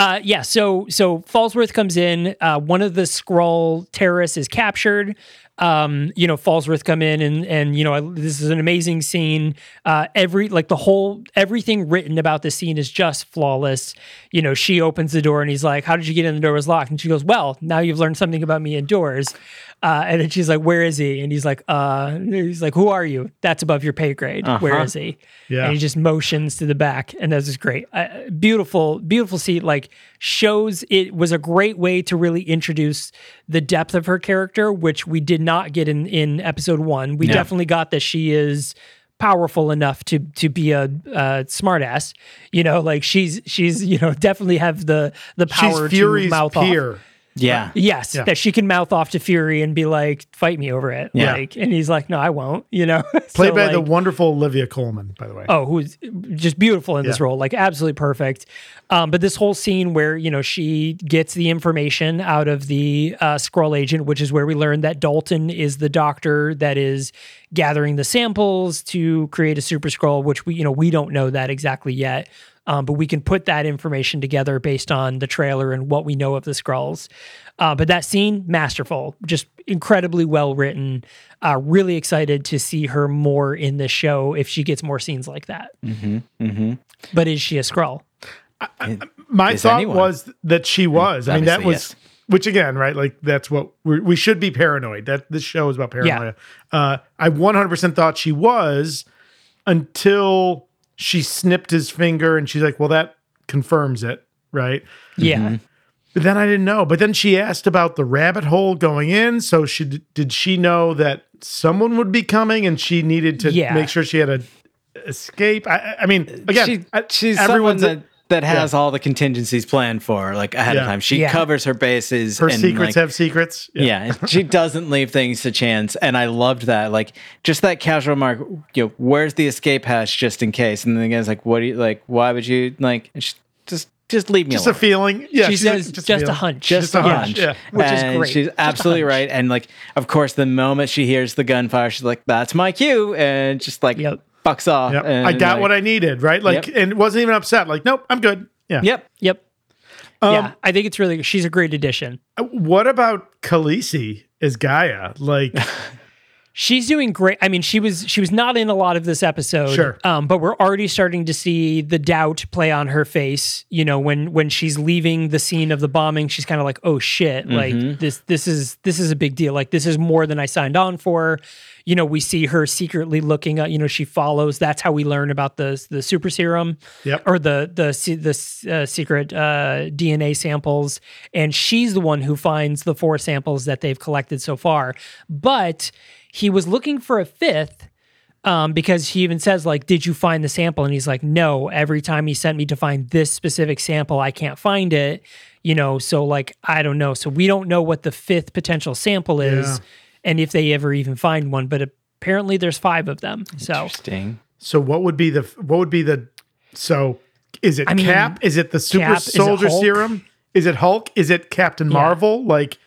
Uh, yeah, so so Falsworth comes in. Uh, one of the Skrull terrorists is captured. Um, you know, Falsworth come in and and you know I, this is an amazing scene. Uh, every like the whole everything written about the scene is just flawless. You know, she opens the door and he's like, "How did you get in? The door was locked." And she goes, "Well, now you've learned something about me indoors." Uh, and then she's like, "Where is he?" And he's like, "Uh," he's like, "Who are you? That's above your pay grade. Where Uh-huh. is he?" Yeah. And he just motions to the back, and that's just great. Uh, beautiful, beautiful seat. Like shows it was a great way to really introduce the depth of her character, which we did not get in in episode one. We Yeah. definitely got that she is powerful enough to to be a, a smartass. You know, like she's she's you know definitely have the the power She's Fury's to mouth off. Peer. Yeah. Yes, Yeah. that she can mouth off to Fury and be like, "Fight me over it." Yeah. Like, and he's like, "No, I won't." You know, Played So, by the wonderful Olivia Colman, by the way. Oh, who's just beautiful in this role, like absolutely perfect. Um, but this whole scene where you know she gets the information out of the uh, Skrull agent, which is where we learn that Dalton is the doctor that is gathering the samples to create a Super Skrull, which we you know we don't know that exactly yet. Um, but we can put that information together based on the trailer and what we know of the Skrulls. Uh, but that scene, masterful, just incredibly well written. Uh, really excited to see her more in the show if she gets more scenes like that. Mm-hmm. But is she a Skrull? My Is thought anyone? was that she was. I mean, that was, yes. which again, right? Like that's what we're, we should be paranoid. That this show is about paranoia. Uh, I 100% thought she was until she snipped his finger and she's like, well, that confirms it, right? Yeah. Mm-hmm. But then I didn't know. But then she asked about the rabbit hole going in. So she did she know that someone would be coming and she needed to Yeah. make sure she had a escape? I- I, I mean, again, she, I- she's someone everyone's that, that has all the contingencies planned for like ahead Yeah. of time. She Yeah. covers her bases. her and, secrets like, have secrets. Yeah, she doesn't leave things to chance, and I loved that. Like just that casual remark, you know, where's the escape hatch just in case? And then the guy's like, "What do you like? Why would you like? Just just, just leave me Just a feeling. Yeah, She she's like, says just, a feeling. hunch. just, a a hunch, hunch, yeah. Which is great. She's absolutely right, and like, of course, the moment she hears the gunfire, she's like, "That's my cue," and just like Yep. Fucks off. Yep. I got like, what I needed, right? Like, Yep. and wasn't even upset. Like, nope, I'm good. Yeah. Yep. Yep. Um, yeah, I think it's really she's a great addition. What about Khaleesi as G'iah? Like, She's doing great. I mean, she was she was not in a lot of this episode, Sure. Um, but we're already starting to see the doubt play on her face. You know, when when she's leaving the scene of the bombing, she's kind of like, "Oh shit! Like this this is this is a big deal. Like this is more than I signed on for." You know, we see her secretly looking at. You know, she follows. That's how we learn about the the super serum, Yep. or the the the uh, secret uh, DNA samples, and she's the one who finds the four samples that they've collected so far. But he was looking for a fifth um, because he even says like, "Did you find the sample?" And he's like, "No." Every time he sent me to find this specific sample, I can't find it. You know, so like I don't know. So we don't know what the fifth potential sample is, Yeah. And if they ever even find one. But apparently, there's five of them. So Interesting. so what would be the what would be the so is it I mean, Cap? Is it the Super Cap? Is it Soldier Serum? Is it Hulk? Is it Captain Yeah. Marvel? Like the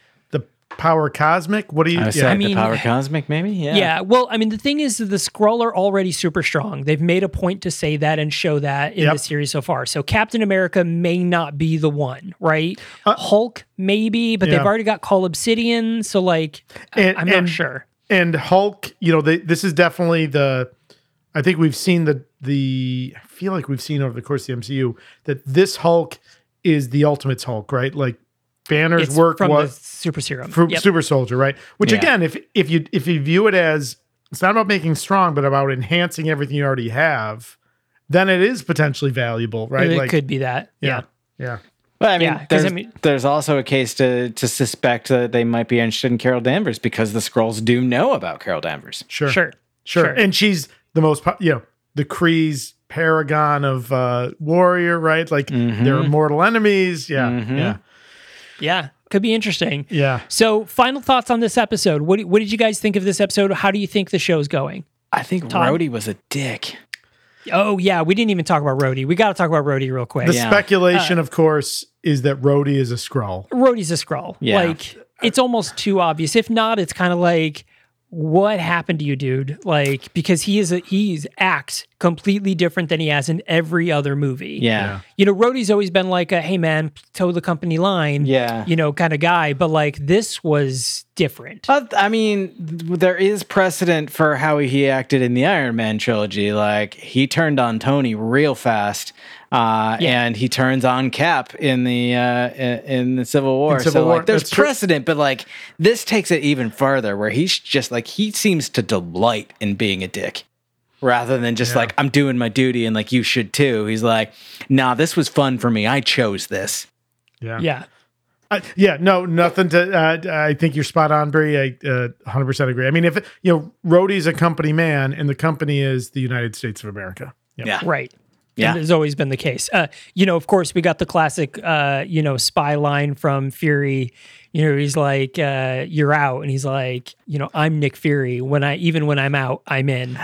Power Cosmic? What do you? I yeah. say I the mean- power cosmic, maybe. Yeah. Yeah. well, I mean, the thing is, the Skrull are already super strong. They've made a point to say that and show that in Yep. the series so far. So Captain America may not be the one, right? Hulk maybe, but Uh, yeah. they've already got Cull Obsidian. So like, I- And- I'm and- not sure. and Hulk, you know, they, this is definitely the. I think we've seen the the. I feel like we've seen over the course of the MCU that this Hulk is the Ultimate's Hulk, right? Like Banner's It's work from the was Super Serum. for Yep. Super Soldier, right? Which Yeah. again, if if you if you view it as it's not about making strong, but about enhancing everything you already have, then it is potentially valuable, right? it could be that. yeah, Yeah. yeah. But I mean, Yeah, 'cause, there's, I mean- there's also a case to to suspect that they might be interested in Carol Danvers because the Skrulls do know about Carol Danvers. Sure, Sure. sure, Sure. And she's the most, po- you know, the Kree's paragon of uh warrior, right? Like Mm-hmm. they're mortal enemies. Yeah, Mhm. yeah, Yeah. Could be interesting. yeah. So, final thoughts on this episode. What, what did you guys think of this episode? How do you think the show's going? I think Todd? Rhodey was a dick. Oh, yeah. We didn't even talk about Rhodey. We got to talk about Rhodey real quick. The Yeah. speculation, uh, of course, is that Rhodey is a Skrull. Rhodey's a Skrull. Yeah. Like it's almost too obvious. If not, it's kind of like, what happened to you, dude? Like because he is a he's acts completely different than he has in every other movie. Yeah. You know, Rhodey's always been like a hey man, toe the company line. Yeah. You know, kind of guy. But like this was different. I mean, there is precedent for how he acted in the Iron Man trilogy. Like he turned on Tony real fast, uh, Yeah. and he turns on Cap in the uh, in, the Civil War. Civil so War, like, there's precedent, but like this takes it even further, where he's just like he seems to delight in being a dick. Rather than just Yeah. like I'm doing my duty and like you should too, he's like, "Nah, this was fun for me. I chose this." Yeah, yeah. Uh, yeah, no, nothing to. Uh, I think you're spot on, Brie. I uh, 100% agree. I mean, if you know, Rhodey's a company man, and the company is the United States of America. Yep. Yeah, Right. Yeah. And has always been the case. Uh, you know, of course, we got the classic, uh, you know, spy line from Fury. You know, he's like, uh, "You're out," and he's like, "You know, I'm Nick Fury. When I even when I'm out, I'm in."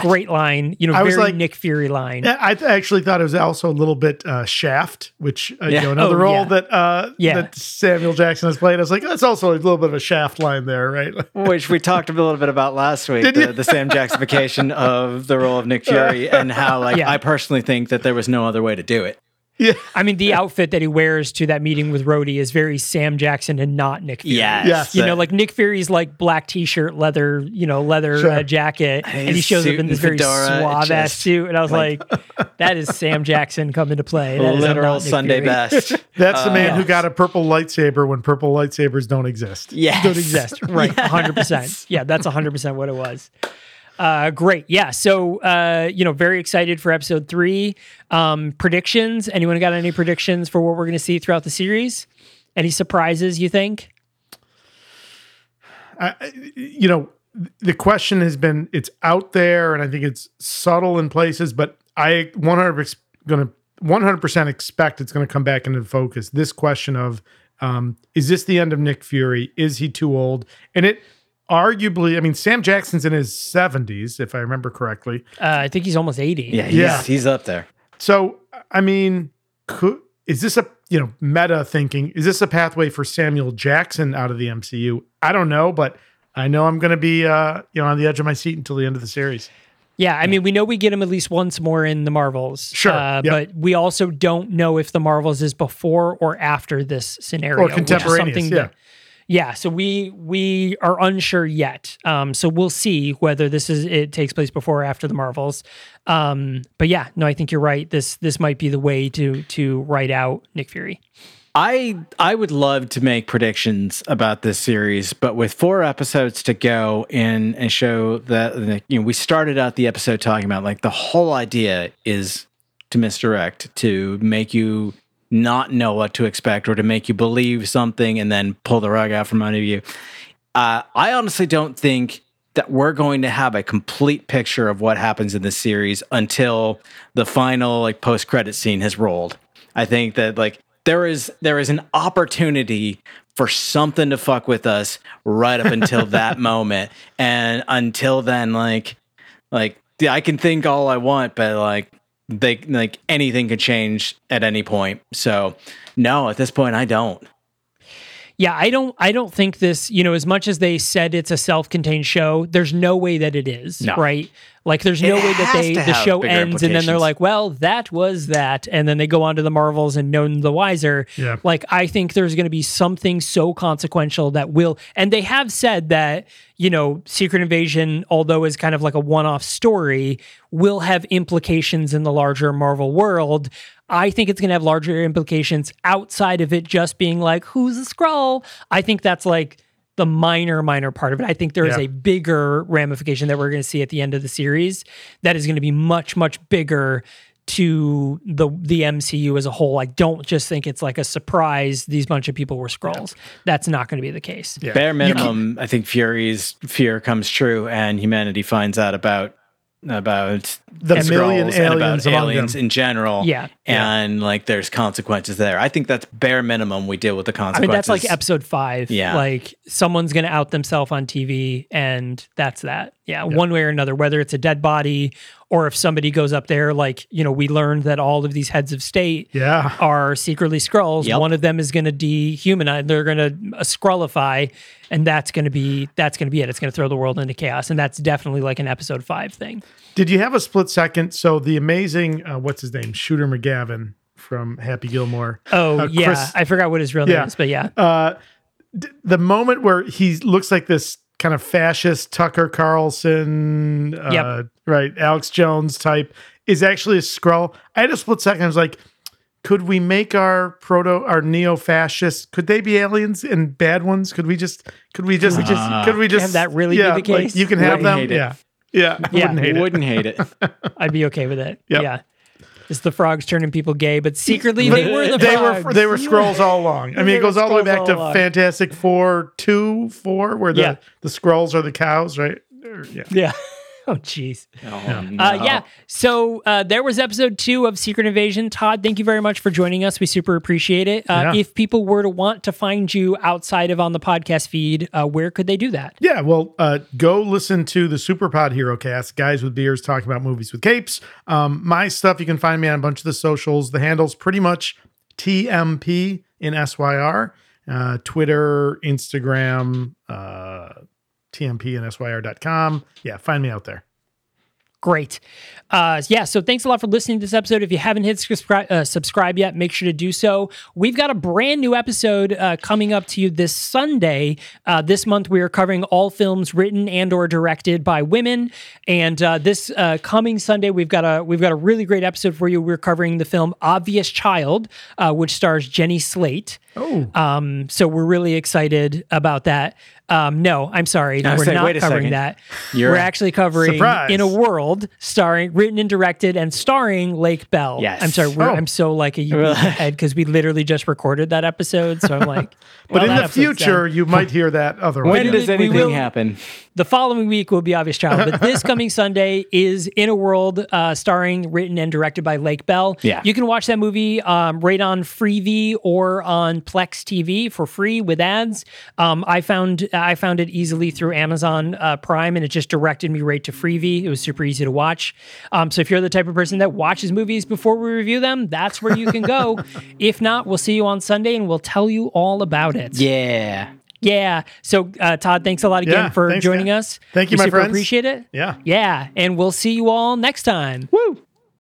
Great line. You know, I very was like- Nick Fury line. I th- actually thought it was also a little bit uh, Shaft, which uh, Yeah. you know another Oh, role yeah. that uh, Yeah. that Samuel Jackson has played. I was like, that's also a little bit of a Shaft line there, right? which we talked a little bit about last week, Did the, you? the Sam Jacksonification of the role of Nick Fury, and how like Yeah. I personally think that there was no other way to do it. Yeah, I mean, the outfit that he wears to that meeting with Rhodey is very Sam Jackson and not Nick Fury. Yes, Yes. You know, like Nick Fury's like black t-shirt, leather, you know, leather Sure. uh, jacket, and he shows up in this very fedora, suave ass suit, and I was like, "That is Sam Jackson coming to play." That is literal not Sunday Fury. best. that's the man Uh, who got a purple lightsaber when purple lightsabers don't exist. Yes, Don't exist, right? Hundred percent. Yeah, that's hundred percent what it was. Uh, great. Yeah. So, uh, you know, very excited for episode three. Um, predictions. Anyone got any predictions for what we're going to see throughout the series? Any surprises? You think? I, you know, the question has been it's out there, and I think it's subtle in places, but I 100 going to 100 percent expect it's going to come back into focus. This question of um, is this the end of Nick Fury? Is he too old? And it arguably, I mean, Sam Jackson's in his 70s, if I remember correctly. Uh, I think he's almost eighty. Yeah, he's, Yeah. he's up there. So, I mean, could, is this a you know meta thinking? Is this a pathway for Samuel Jackson out of the MCU? I don't know, but I know I'm going to be uh, you know on the edge of my seat until the end of the series. Yeah, I mean, we know we get him at least once more in the Marvels. Sure, Uh, yep. But we also don't know if the Marvels is before or after this scenario. Or which is contemporaneous, something yeah. that- yeah, so we we are unsure yet. Um, so we'll see whether this is it takes place before or after the Marvels. Um, but yeah, no, I think you're right. This this might be the way to to write out Nick Fury. I I would love to make predictions about this series, but with four episodes to go in and show that you know we started out the episode talking about like the whole idea is to misdirect, to make you not know what to expect or to make you believe something and then pull the rug out from under you. Uh, I honestly don't think that we're going to have a complete picture of what happens in this series until the final like post credit scene has rolled. I think that like there is there is an opportunity for something to fuck with us right up until that moment, and until then, like like yeah, I can think all I want, but like they like anything could change at any point. So no, at this point, I don't. Yeah, I don't I don't think this, you know, as much as they said it's a self-contained show, there's no way that it is, No. right? Like there's no It way that they the show ends and then they're like, well, that was that and then they go on to the Marvels and none the wiser. Yeah. Like I think there's going to be something so consequential that will and they have said that, you know, Secret Invasion although is kind of like a one-off story, will have implications in the larger Marvel world. I think it's going to have larger implications outside of it just being like, who's a Skrull? I think that's like the minor, minor part of it. I think there is Yeah. a bigger ramification that we're going to see at the end of the series that is going to be much, much bigger to the the MCU as a whole. I don't just think it's like a surprise these bunch of people were Skrulls. That's not going to be the case. Yeah. Bare minimum, I think Fury's fear comes true, and humanity finds out about about The Skrulls million and about aliens them. in general. Yeah. and like there's consequences there. I think that's bare minimum. We deal with the I consequences. mean, that's like episode five. Yeah. Like someone's going to out themselves on TV, and that's that. Yeah, One way or another, whether it's a dead body or if somebody goes up there, like, you know, we learned that all of these heads of state Yeah. are secretly Skrulls. Yep. One of them is going to dehumanize. They're going to uh, Skrullify, and that's going to be that's going to be it. It's going to throw the world into chaos, and that's definitely like an episode five thing. Did you have a split second? So the amazing, uh, what's his name? Shooter McGavin from Happy Gilmore. Oh Uh, yeah, Chris- I forgot what his real Yeah. name is, but yeah, Uh, d- the moment where he looks like this kind of fascist Tucker Carlson, uh, Yep. right, Alex Jones type, is actually a Skrull. I had a split second. I was like, could we make our proto, our neo fascists? Could they be aliens and bad ones? Could we just, could we just, just- could we just have that really be yeah, the like, case? you can have Wouldn't them. hate. Yeah. Yeah. I Yeah. Wouldn't hate it. Wouldn't hate it. I'd be okay with it. Yep. Yeah, it's the frogs turning people gay, but secretly they were the they frogs. were they were Skrulls all along. I mean, it goes all the way back to along. Fantastic Four two four, where the Yeah. the Skrulls are the cows, right? Or- Yeah. Yeah. Oh, jeez. Oh, no. Uh, yeah. So uh, there was episode two of Secret Invasion. Todd, thank you very much for joining us. We super appreciate it. Uh, Yeah. If people were to want to find you outside of on the podcast feed, uh, where could they do that? Yeah, well, uh, go listen to the Superpod Hero Cast, guys with beers talking about movies with capes. Um, my stuff, you can find me on a bunch of the socials. The handle's pretty much TMP in SYR, uh, Twitter, Instagram, uh, TMP and SYR.com. Yeah, find me out there. Great. Uh, yeah, so thanks a lot for listening to this episode. If you haven't hit subscribe, uh, subscribe yet, make sure to do so. We've got a brand new episode uh, coming up to you this Sunday. Uh, this month, we are covering all films written and or directed by women. And uh, this uh, coming Sunday, we've got a we've got a really great episode for you. We're covering the film Obvious Child, uh, which stars Jenny Slate. Oh, Um, so we're really excited about that. Um, no, I'm sorry, I was we're saying, not covering second. that. You're- we're actually covering Surprise. in a world starring, written and directed, and starring Lake Bell. Yes. I'm sorry, we're, Oh. I'm so like a unique head because we literally just recorded that episode. So I'm like, but well, in the future, done. you might hear that otherwise. when does anything will- happen? the following week will be Obvious Child, but this coming Sunday is In a World, uh, starring, written, and directed by Lake Bell. Yeah. you can watch that movie um, right on Freevee or on Plex TV for free with ads. Um, I found I found it easily through Amazon uh, Prime, and it just directed me right to Freevee. It was super easy to watch. Um, so if you're the type of person that watches movies before we review them, that's where you can go. if not, we'll see you on Sunday, and we'll tell you all about it. Yeah. Yeah. So, uh, Todd, thanks a lot again Yeah, for thanks, joining us. Thank you, we my super friends. Appreciate it. Yeah. Yeah. And we'll see you all next time. Woo!